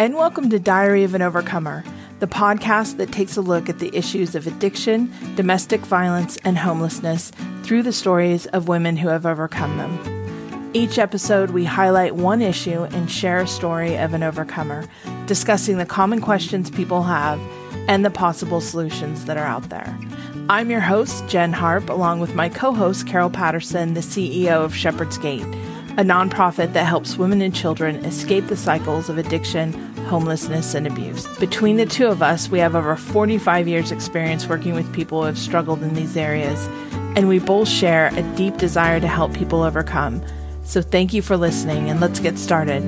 and welcome to Diary of an Overcomer, the podcast that takes a look at the issues of addiction, domestic violence, and homelessness through the stories of women who have overcome them. Each episode, we highlight one issue and share a story of an overcomer, discussing the common questions people have and the possible solutions that are out there. I'm your host, Jen Harp, along with my co host, Carol Patterson, the CEO of Shepherd's Gate a nonprofit that helps women and children escape the cycles of addiction, homelessness, and abuse. Between the two of us, we have over 45 years' experience working with people who have struggled in these areas, and we both share a deep desire to help people overcome. So, thank you for listening, and let's get started.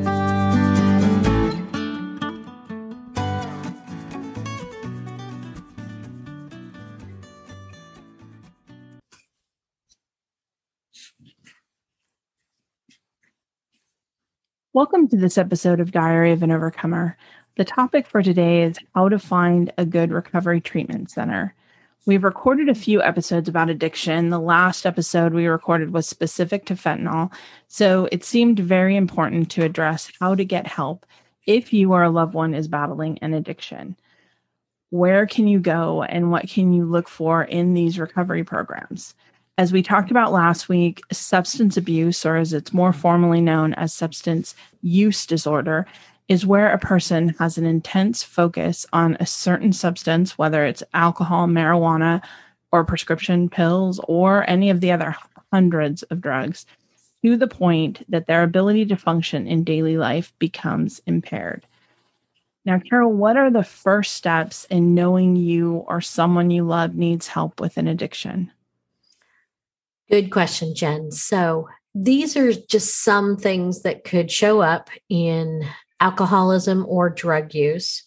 Welcome to this episode of Diary of an Overcomer. The topic for today is how to find a good recovery treatment center. We've recorded a few episodes about addiction. The last episode we recorded was specific to fentanyl, so it seemed very important to address how to get help if you or a loved one is battling an addiction. Where can you go and what can you look for in these recovery programs? As we talked about last week, substance abuse, or as it's more formally known as substance use disorder, is where a person has an intense focus on a certain substance, whether it's alcohol, marijuana, or prescription pills, or any of the other hundreds of drugs, to the point that their ability to function in daily life becomes impaired. Now, Carol, what are the first steps in knowing you or someone you love needs help with an addiction? Good question, Jen. So these are just some things that could show up in alcoholism or drug use.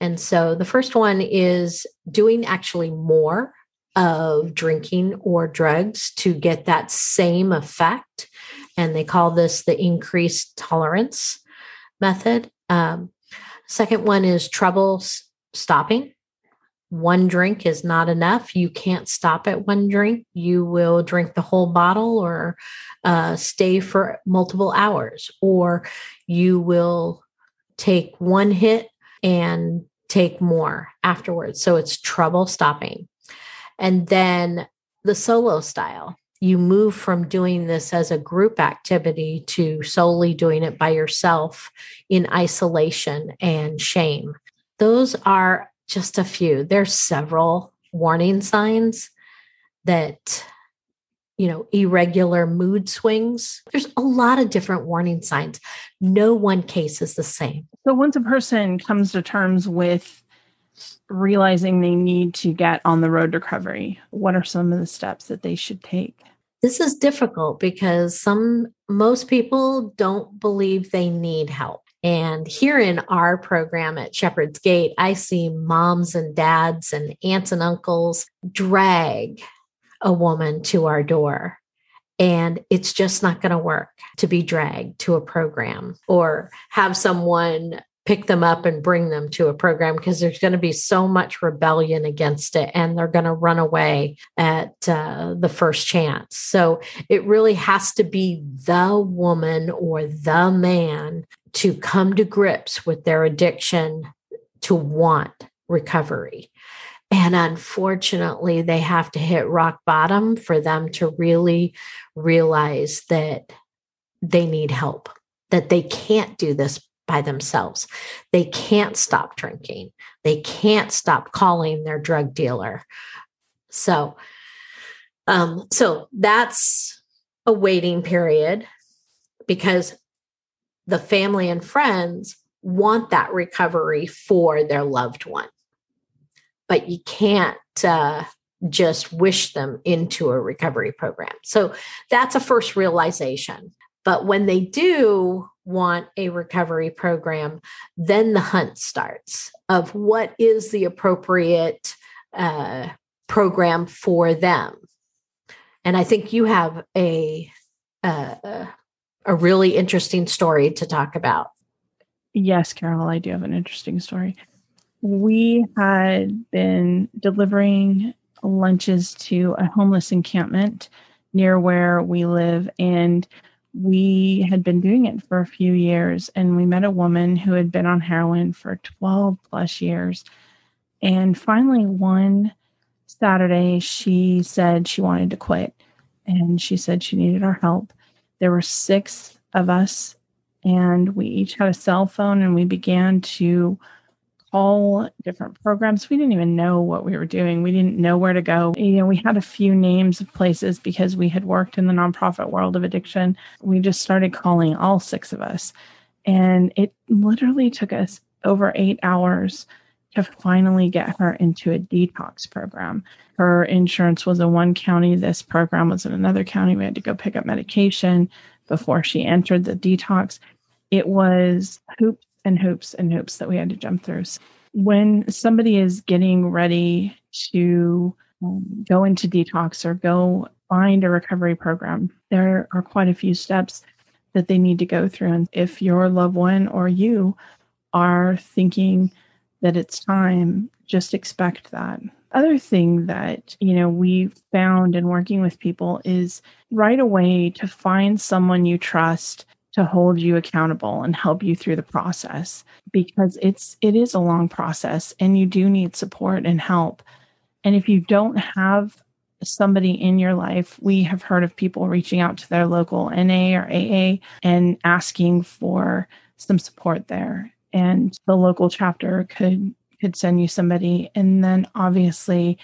And so the first one is doing actually more of drinking or drugs to get that same effect. And they call this the increased tolerance method. Um, second one is trouble stopping one drink is not enough. You can't stop at one drink. You will drink the whole bottle or uh, stay for multiple hours, or you will take one hit and take more afterwards. So it's trouble stopping. And then the solo style. You move from doing this as a group activity to solely doing it by yourself in isolation and shame. Those are just a few. There's several warning signs that you know irregular mood swings. There's a lot of different warning signs. No one case is the same. So once a person comes to terms with realizing they need to get on the road to recovery what are some of the steps that they should take? This is difficult because some most people don't believe they need help and here in our program at Shepherd's Gate, I see moms and dads and aunts and uncles drag a woman to our door. And it's just not going to work to be dragged to a program or have someone pick them up and bring them to a program because there's going to be so much rebellion against it and they're going to run away at uh, the first chance. So it really has to be the woman or the man to come to grips with their addiction to want recovery. And unfortunately, they have to hit rock bottom for them to really realize that they need help, that they can't do this by themselves. They can't stop drinking. They can't stop calling their drug dealer. So, um, so that's a waiting period because the family and friends want that recovery for their loved one. But you can't uh, just wish them into a recovery program. So that's a first realization. But when they do want a recovery program, then the hunt starts of what is the appropriate uh, program for them. And I think you have a, uh, a really interesting story to talk about. Yes, Carol, I do have an interesting story. We had been delivering lunches to a homeless encampment near where we live, and we had been doing it for a few years and we met a woman who had been on heroin for 12 plus years. And finally, one Saturday, she said she wanted to quit and she said she needed our help. There were six of us, and we each had a cell phone, and we began to call different programs. We didn't even know what we were doing. We didn't know where to go. You know, we had a few names of places because we had worked in the nonprofit world of addiction. We just started calling all six of us. And it literally took us over eight hours to finally get her into a detox program. Her insurance was in one county, this program was in another county. We had to go pick up medication before she entered the detox. It was hoops and hoops and hoops that we had to jump through. So when somebody is getting ready to um, go into detox or go find a recovery program, there are quite a few steps that they need to go through. And if your loved one or you are thinking that it's time, just expect that. Other thing that, you know, we found in working with people is right away to find someone you trust to hold you accountable and help you through the process because it's it is a long process and you do need support and help. And if you don't have somebody in your life we have heard of people reaching out to their local NA or AA and asking for some support there. And the local chapter could could send you somebody. And then obviously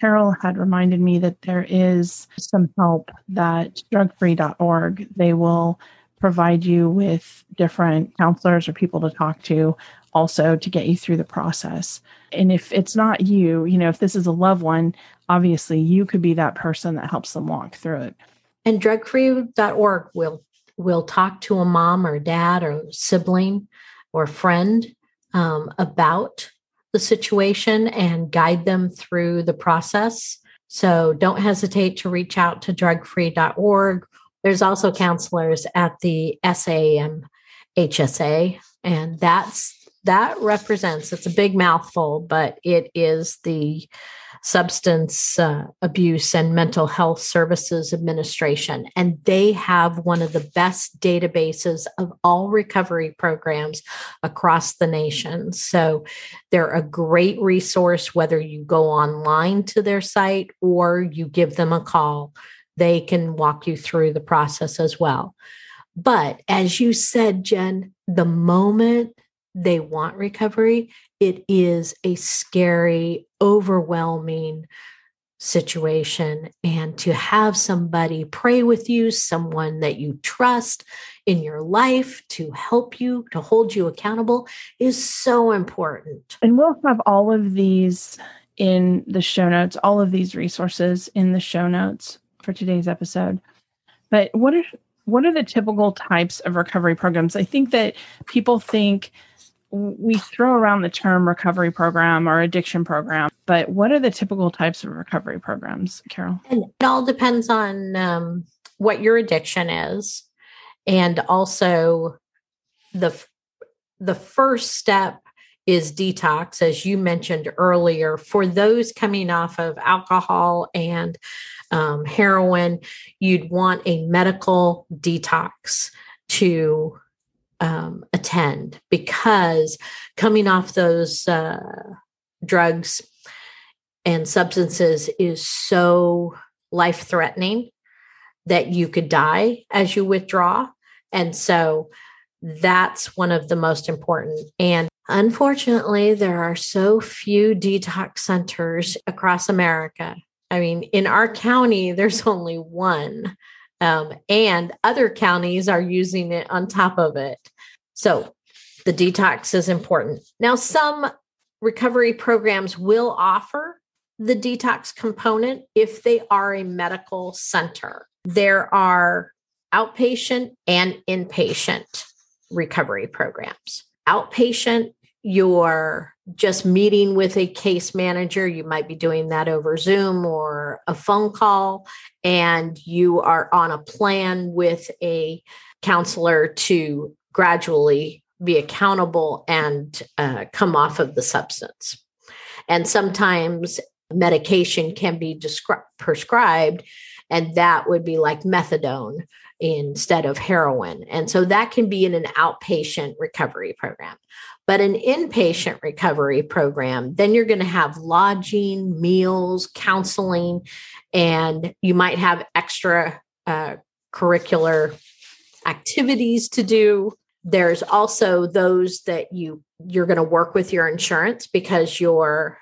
Carol had reminded me that there is some help that drugfree.org they will provide you with different counselors or people to talk to also to get you through the process. And if it's not you, you know, if this is a loved one, obviously you could be that person that helps them walk through it. And drugfree.org will will talk to a mom or dad or sibling or friend um, about the situation and guide them through the process. So don't hesitate to reach out to drugfree.org there's also counselors at the SAM HSA, and that's that represents it's a big mouthful, but it is the Substance uh, Abuse and Mental Health Services Administration. And they have one of the best databases of all recovery programs across the nation. So they're a great resource, whether you go online to their site or you give them a call they can walk you through the process as well. But as you said, Jen, the moment they want recovery, it is a scary, overwhelming situation. And to have somebody pray with you, someone that you trust in your life to help you, to hold you accountable, is so important. And we'll have all of these in the show notes, all of these resources in the show notes for today's episode. But what are what are the typical types of recovery programs? I think that people think we throw around the term recovery program or addiction program, but what are the typical types of recovery programs, Carol? And it all depends on um, what your addiction is, and also the the first step is detox, as you mentioned earlier, for those coming off of alcohol and um, heroin, you'd want a medical detox to um, attend because coming off those uh, drugs and substances is so life threatening that you could die as you withdraw. And so that's one of the most important. And unfortunately, there are so few detox centers across America. I mean, in our county, there's only one, um, and other counties are using it on top of it. So the detox is important. Now, some recovery programs will offer the detox component if they are a medical center. There are outpatient and inpatient recovery programs. Outpatient, you're just meeting with a case manager. You might be doing that over Zoom or a phone call, and you are on a plan with a counselor to gradually be accountable and uh, come off of the substance. And sometimes medication can be descri- prescribed and that would be like methadone instead of heroin. And so that can be in an outpatient recovery program. But an inpatient recovery program, then you're going to have lodging, meals, counseling, and you might have extra uh, curricular activities to do. There's also those that you you're going to work with your insurance because your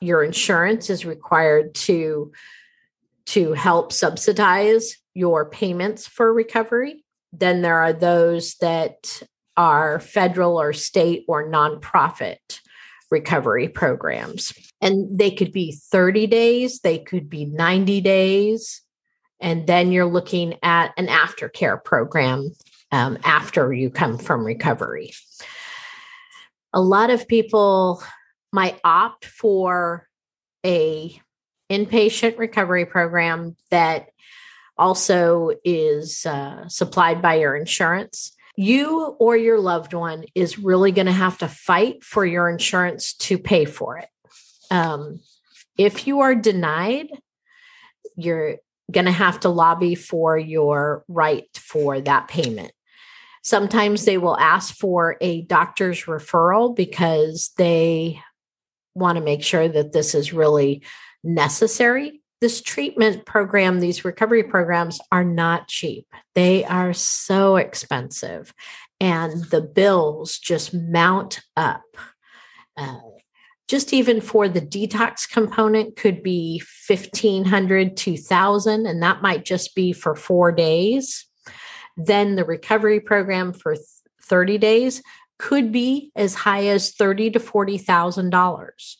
your insurance is required to to help subsidize your payments for recovery. Then there are those that are federal or state or nonprofit recovery programs. And they could be 30 days, they could be 90 days. And then you're looking at an aftercare program um, after you come from recovery. A lot of people might opt for a inpatient recovery program that also is uh, supplied by your insurance you or your loved one is really going to have to fight for your insurance to pay for it um, if you are denied you're going to have to lobby for your right for that payment sometimes they will ask for a doctor's referral because they want to make sure that this is really necessary. This treatment program, these recovery programs are not cheap. They are so expensive, and the bills just mount up. Uh, just even for the detox component could be 1500 2000 and that might just be for 4 days then the recovery program for 30 days could be as high as thirty to forty thousand dollars.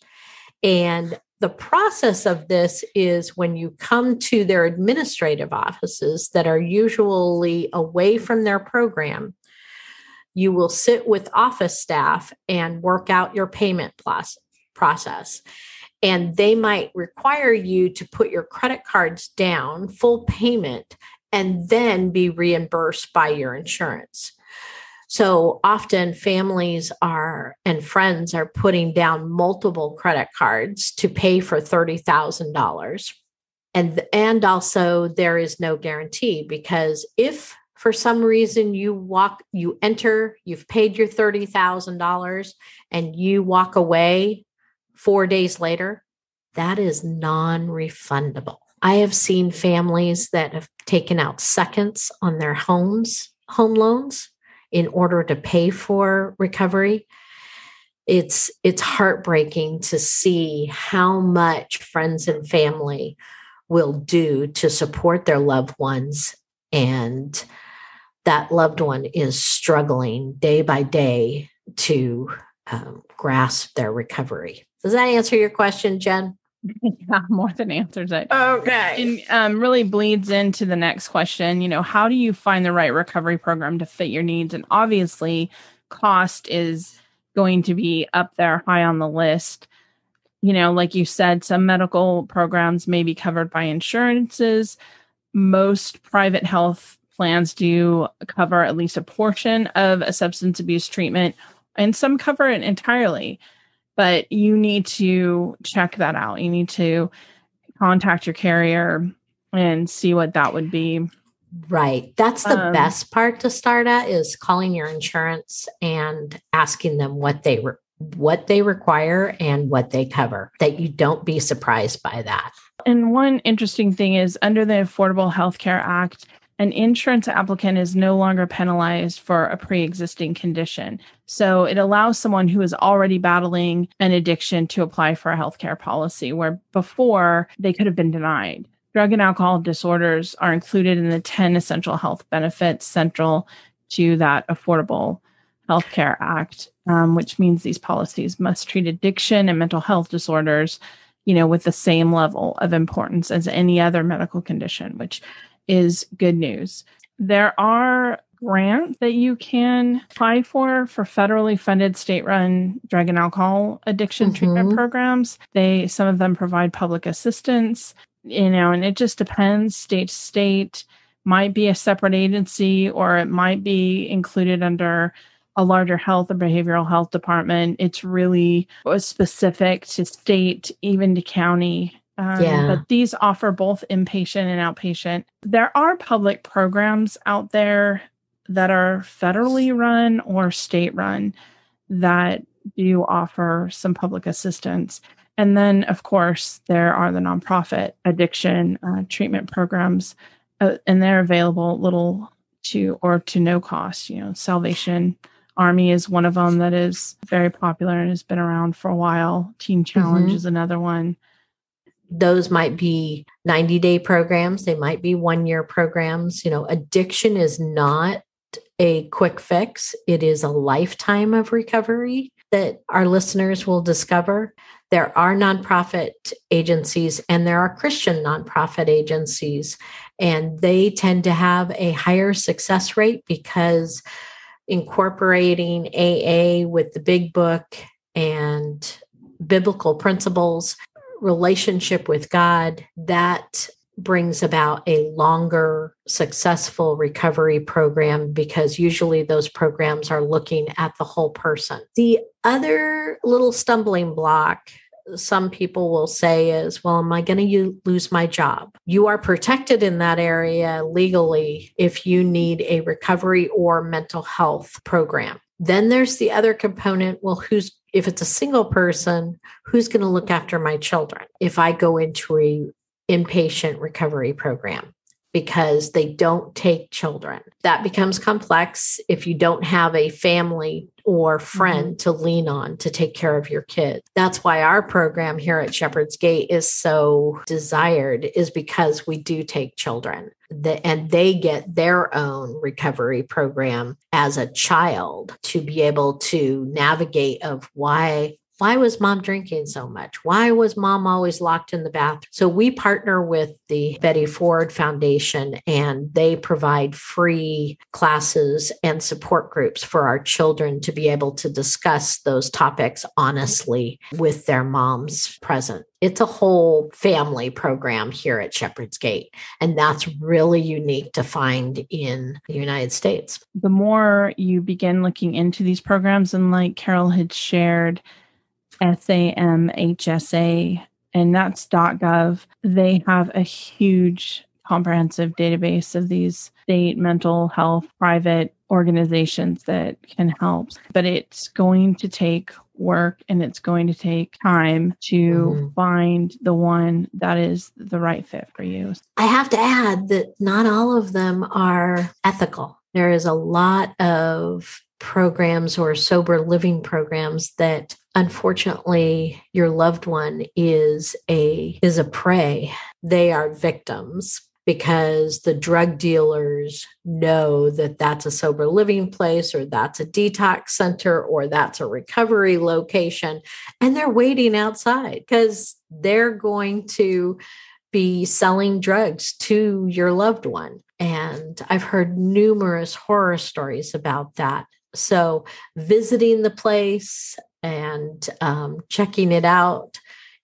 And the process of this is when you come to their administrative offices that are usually away from their program, you will sit with office staff and work out your payment process. And they might require you to put your credit cards down, full payment, and then be reimbursed by your insurance. So often families are and friends are putting down multiple credit cards to pay for $30,000. And and also there is no guarantee because if for some reason you walk you enter you've paid your $30,000 and you walk away 4 days later that is non-refundable. I have seen families that have taken out seconds on their homes home loans in order to pay for recovery. It's it's heartbreaking to see how much friends and family will do to support their loved ones and that loved one is struggling day by day to um, grasp their recovery. Does that answer your question jen yeah, more than answers it. Okay. And um, really bleeds into the next question. You know, how do you find the right recovery program to fit your needs? And obviously, cost is going to be up there high on the list. You know, like you said, some medical programs may be covered by insurances. Most private health plans do cover at least a portion of a substance abuse treatment, and some cover it entirely but you need to check that out. You need to contact your carrier and see what that would be. Right. That's the um, best part to start at is calling your insurance and asking them what they re- what they require and what they cover. That you don't be surprised by that. And one interesting thing is under the Affordable Health Care Act, an insurance applicant is no longer penalized for a pre existing condition. So it allows someone who is already battling an addiction to apply for a healthcare policy, where before they could have been denied. Drug and alcohol disorders are included in the 10 essential health benefits central to that Affordable Healthcare Act, um, which means these policies must treat addiction and mental health disorders, you know, with the same level of importance as any other medical condition, which is good news. There are grants that you can apply for for federally funded state-run drug and alcohol addiction mm-hmm. treatment programs. They some of them provide public assistance, you know, and it just depends state to state. Might be a separate agency or it might be included under a larger health or behavioral health department. It's really specific to state, even to county Um, yeah. But these offer both inpatient and outpatient. There are public programs out there that are federally run or state run that do offer some public assistance. And then, of course, there are the nonprofit addiction uh, treatment programs, uh, and they're available little to or to no cost. You know, Salvation Army is one of them that is very popular and has been around for a while. Teen Challenge mm-hmm. is another one. Those might be 90 day programs, they might be one year programs. You know, addiction is not a quick fix, it is a lifetime of recovery that our listeners will discover. There are nonprofit agencies and there are Christian nonprofit agencies, and they tend to have a higher success rate because incorporating AA with the big book and biblical principles, relationship with God, that brings about a longer successful recovery program because usually those programs are looking at the whole person. The other little stumbling block some people will say is, well, am I going to lose my job? You are protected in that area legally if you need a recovery or mental health program. Then there's the other component. Well, who's, if it's a single person, who's going to look after my children if I go into a inpatient recovery program? because they don't take children. That becomes complex if you don't have a family or friend mm-hmm. to lean on to take care of your kids. That's why our program here at Shepherd's Gate is so desired is because we do take children the, and they get their own recovery program as a child to be able to navigate of why why was mom drinking so much? Why was mom always locked in the bathroom? So we partner with the Betty Ford Foundation and they provide free classes and support groups for our children to be able to discuss those topics honestly with their moms present. It's a whole family program here at Shepherd's Gate. And that's really unique to find in the United States. The more you begin looking into these programs, and like Carol had shared, SAMHSA, and that's .gov. They have a huge comprehensive database of these state mental health private organizations that can help. But it's going to take work and it's going to take time to mm-hmm. find the one that is the right fit for you. I have to add that not all of them are ethical. There is a lot of programs or sober living programs that unfortunately your loved one is a is a prey. They are victims because the drug dealers know that that's a sober living place or that's a detox center or that's a recovery location and they're waiting outside because they're going to be selling drugs to your loved one. And i've heard numerous horror stories about that. So, visiting the place and um, checking it out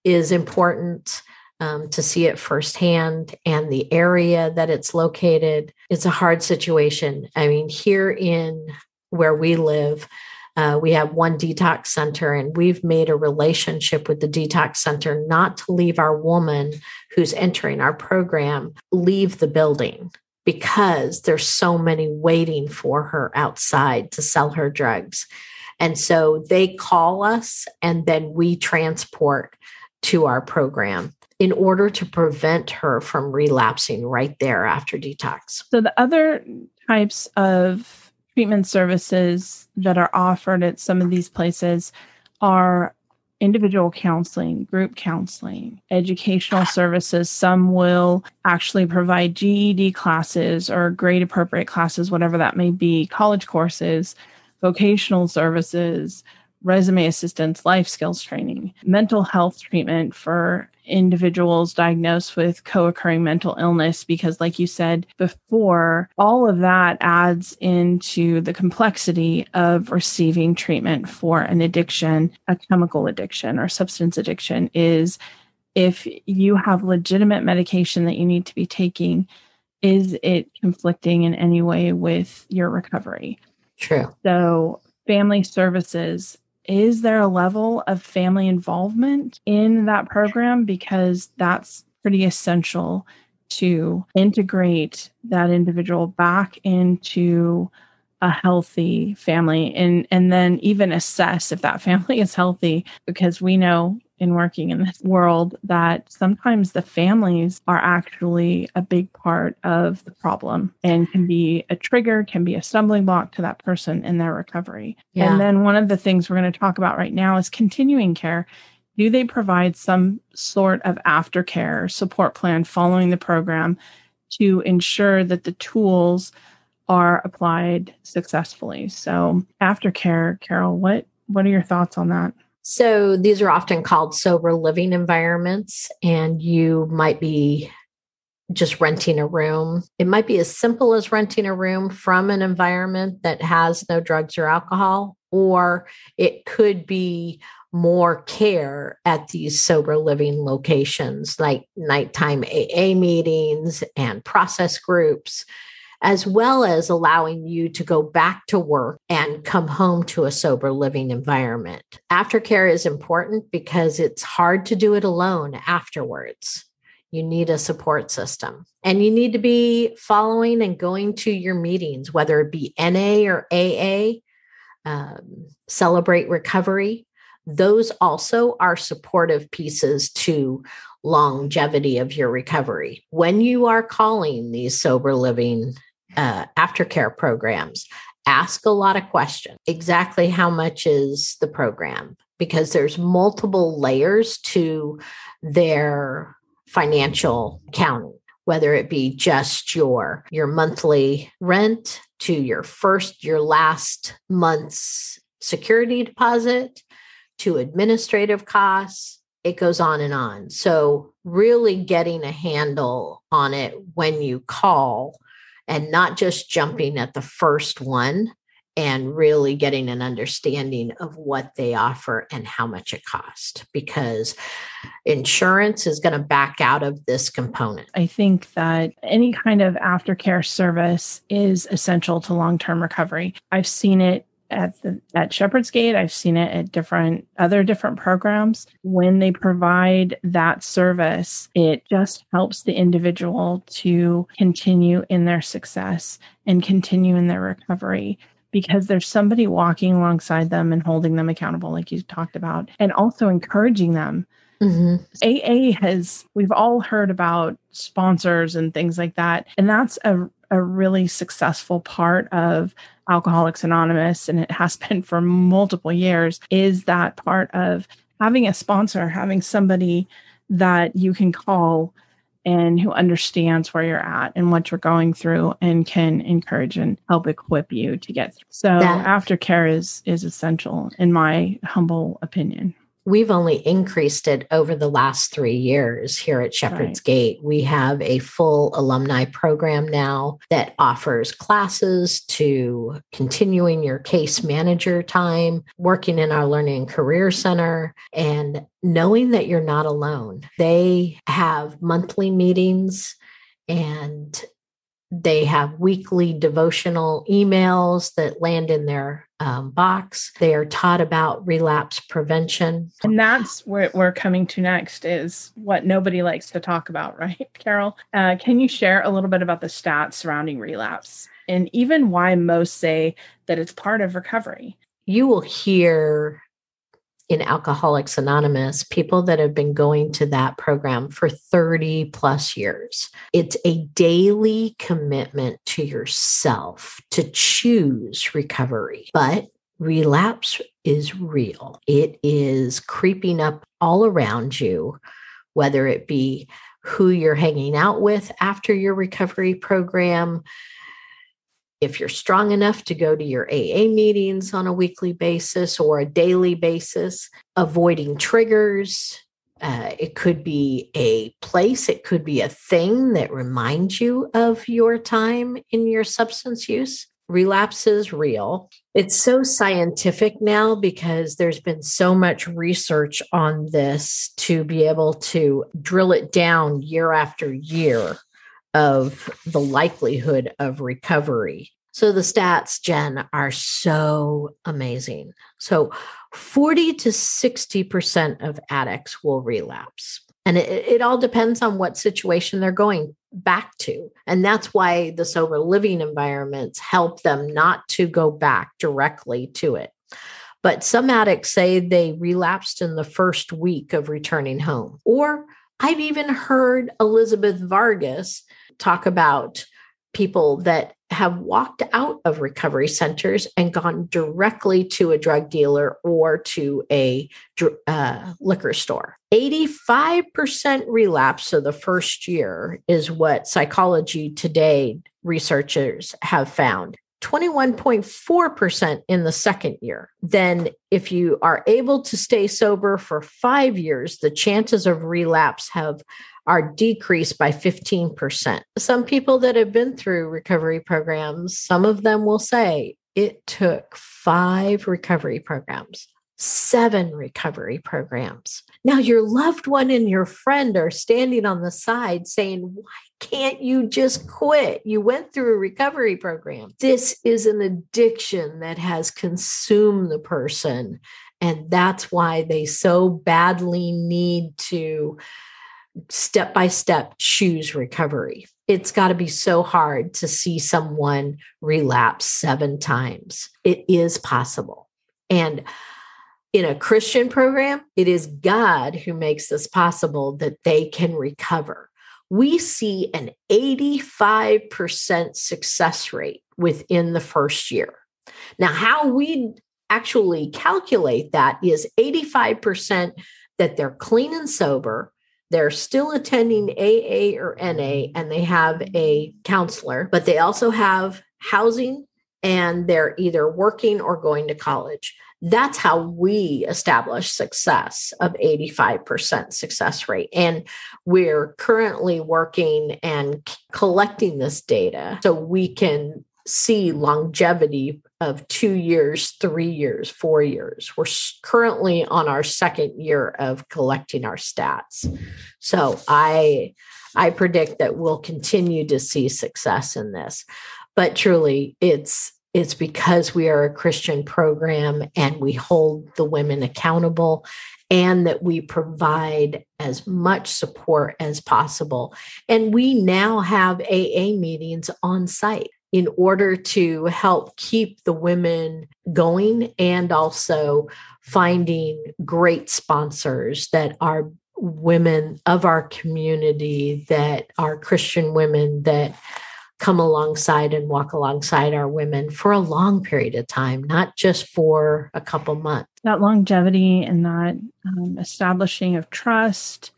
is important um, to see it firsthand and the area that it's located. It's a hard situation. I mean, here in where we live, uh, we have one detox center, and we've made a relationship with the detox center not to leave our woman who's entering our program leave the building because there's so many waiting for her outside to sell her drugs. And so they call us and then we transport to our program in order to prevent her from relapsing right there after detox. So the other types of treatment services that are offered at some of these places are individual counseling, group counseling, educational services. Some will actually provide GED classes or grade appropriate classes, whatever that may be, college courses, vocational services, resume assistance, life skills training, mental health treatment for individuals diagnosed with co occurring mental illness, because, like you said before, all of that adds into the complexity of receiving treatment for an addiction, a chemical addiction or substance addiction, is if you have legitimate medication that you need to be taking, is it conflicting in any way with your recovery? True. So, family services is there a level of family involvement in that program? Because that's pretty essential to integrate that individual back into a healthy family and and then even assess if that family is healthy because we know in working in this world that sometimes the families are actually a big part of the problem and can be a trigger, can be a stumbling block to that person in their recovery. Yeah. And then one of the things we're going to talk about right now is continuing care. Do they provide some sort of aftercare support plan following the program to ensure that the tools are applied successfully? So, aftercare, Carol, what what are your thoughts on that? So these are often called sober living environments, and you might be just renting a room. It might be as simple as renting a room from an environment that has no drugs or alcohol, or it could be more care at these sober living locations like nighttime AA meetings and process groups as well as allowing you to go back to work and come home to a sober living environment. Aftercare is important because it's hard to do it alone afterwards. You need a support system and you need to be following and going to your meetings, whether it be NA or AA, um, Celebrate Recovery. Those also are supportive pieces to longevity of your recovery. When you are calling these sober living uh, aftercare programs ask a lot of questions. Exactly how much is the program? Because there's multiple layers to their financial accounting whether it be just your your monthly rent to your first your last month's security deposit to administrative costs. It goes on and on. So really getting a handle on it when you call and not just mm-hmm. jumping at the first one and really getting an understanding of what they offer and how much it costs because insurance is going to back out of this component. I think that any kind of aftercare service is essential to long-term recovery. I've seen it at the at Shepherd's Gate. I've seen it at different other different programs. When they provide that service, it just helps the individual to continue in their success and continue in their recovery because there's somebody walking alongside them and holding them accountable, like you talked about, and also encouraging them. Mm-hmm. AA has, we've all heard about sponsors and things like that. And that's a, a really successful part of Alcoholics Anonymous, and it has been for multiple years, is that part of having a sponsor, having somebody that you can call and who understands where you're at and what you're going through and can encourage and help equip you to get through. So that, aftercare is is essential in my humble opinion we've only increased it over the last three years here at Shepherd's right. Gate. We have a full alumni program now that offers classes to continuing your case manager time, working in our learning career center, and knowing that you're not alone. They have monthly meetings and they have weekly devotional emails that land in their um, box. They are taught about relapse prevention. And that's where we're coming to next is what nobody likes to talk about, right, Carol? Uh, can you share a little bit about the stats surrounding relapse and even why most say that it's part of recovery? You will hear in Alcoholics Anonymous, people that have been going to that program for 30 plus years. It's a daily commitment to yourself to choose recovery, but relapse is real. It is creeping up all around you, whether it be who you're hanging out with after your recovery program, if you're strong enough to go to your AA meetings on a weekly basis or a daily basis, avoiding triggers. Uh, it could be a place, it could be a thing that reminds you of your time in your substance use. Relapse is real. It's so scientific now because there's been so much research on this to be able to drill it down year after year of the likelihood of recovery. So the stats, Jen, are so amazing. So 40 to 60% of addicts will relapse. And it, it, all depends on what situation they're going back to. And that's why the sober living environments help them not to go back directly to it. But some addicts say they relapsed in the first week of returning home. Or I've even heard Elizabeth Vargas talk about people that have walked out of recovery centers and gone directly to a drug dealer or to a uh, liquor store. 85% relapse of the first year is what Psychology Today researchers have found. 21.4% in the second year. Then, if you are able to stay sober for five years, the chances of relapse have are decreased by 15%. Some people that have been through recovery programs, some of them will say it took five recovery programs, seven recovery programs. Now, your loved one and your friend are standing on the side saying, Why can't you just quit? You went through a recovery program. This is an addiction that has consumed the person. And that's why they so badly need to step by step choose recovery. It's got to be so hard to see someone relapse seven times. It is possible. And in a Christian program, it is God who makes this possible that they can recover. We see an 85% success rate within the first year. Now, how we actually calculate that is 85% that they're clean and sober, they're still attending AA or NA and they have a counselor, but they also have housing and they're either working or going to college. That's how we establish success of 85% success rate. And we're currently working and collecting this data so we can see longevity of two years, three years, four years. We're currently on our second year of collecting our stats. So I I predict that we'll continue to see success in this. But truly, it's it's because we are a Christian program and we hold the women accountable and that we provide as much support as possible. And we now have AA meetings on site in order to help keep the women going and also finding great sponsors that are women of our community that are Christian women that come alongside and walk alongside our women for a long period of time, not just for a couple months. That longevity and that um, establishing of trust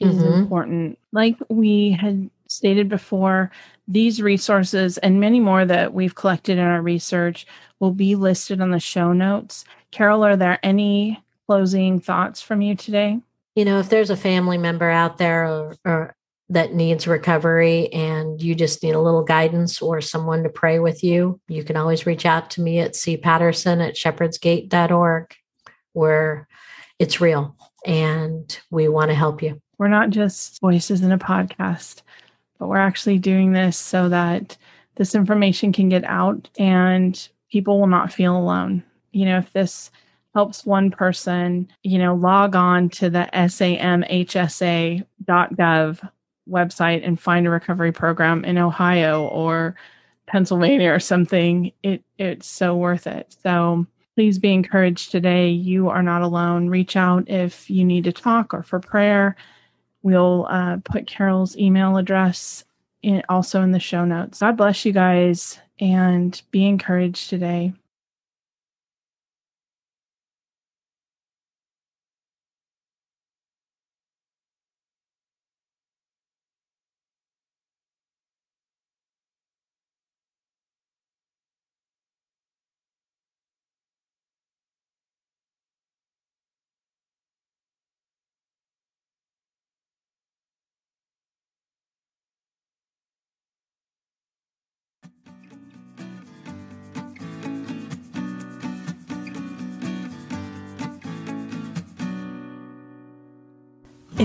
is mm-hmm. important. Like we had stated before, these resources and many more that we've collected in our research will be listed on the show notes. Carol, are there any closing thoughts from you today? You know, if there's a family member out there or, or that needs recovery and you just need a little guidance or someone to pray with you, you can always reach out to me at cpatterson at shepherdsgate.org where it's real and we want to help you. We're not just voices in a podcast but we're actually doing this so that this information can get out and people will not feel alone. You know, if this helps one person, you know, log on to the samhsa.gov website and find a recovery program in Ohio or Pennsylvania or something, it it's so worth it. So please be encouraged today. You are not alone. Reach out if you need to talk or for prayer. We'll uh, put Carol's email address in, also in the show notes. God bless you guys and be encouraged today.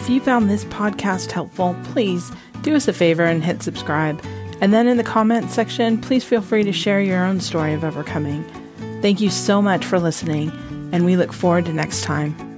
If you found this podcast helpful, please do us a favor and hit subscribe. And then in the comments section, please feel free to share your own story of overcoming. Thank you so much for listening, and we look forward to next time.